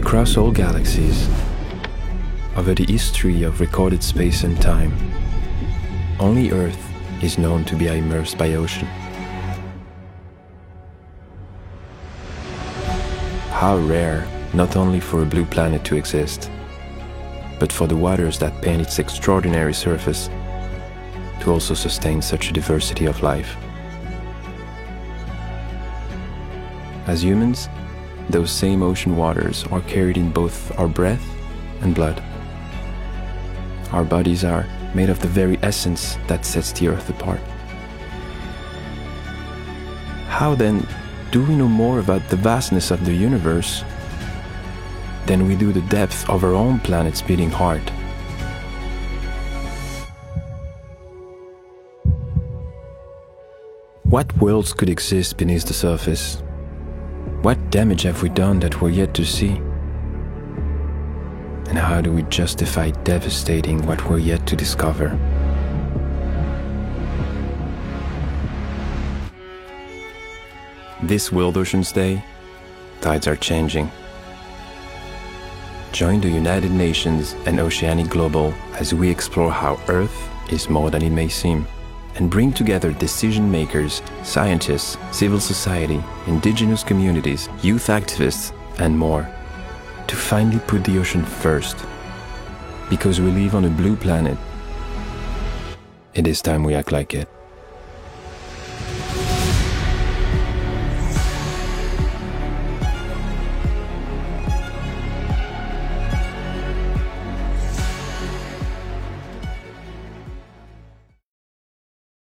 Across all galaxies, over the history of recorded space and time, only Earth is known to be immersed by ocean. How rare, not only for a blue planet to exist, but for the waters that paint its extraordinary surface to also sustain such a diversity of life. As humans, those same ocean waters are carried in both our breath and blood. Our bodies are made of the very essence that sets the earth apart. How then do we know more about the vastness of the universe than we do the depth of our own planet's beating heart? What worlds could exist beneath the surface? What damage have we done that we're yet to see? And how do we justify devastating what we're yet to discover? This World Oceans Day, tides are changing. Join the United Nations and Oceanic Global as we explore how Earth is more than it may seem and bring together decision makers, scientists, civil society, indigenous communities, youth activists, and more to finally put the ocean first. Because we live on a blue planet, it is time we act like it.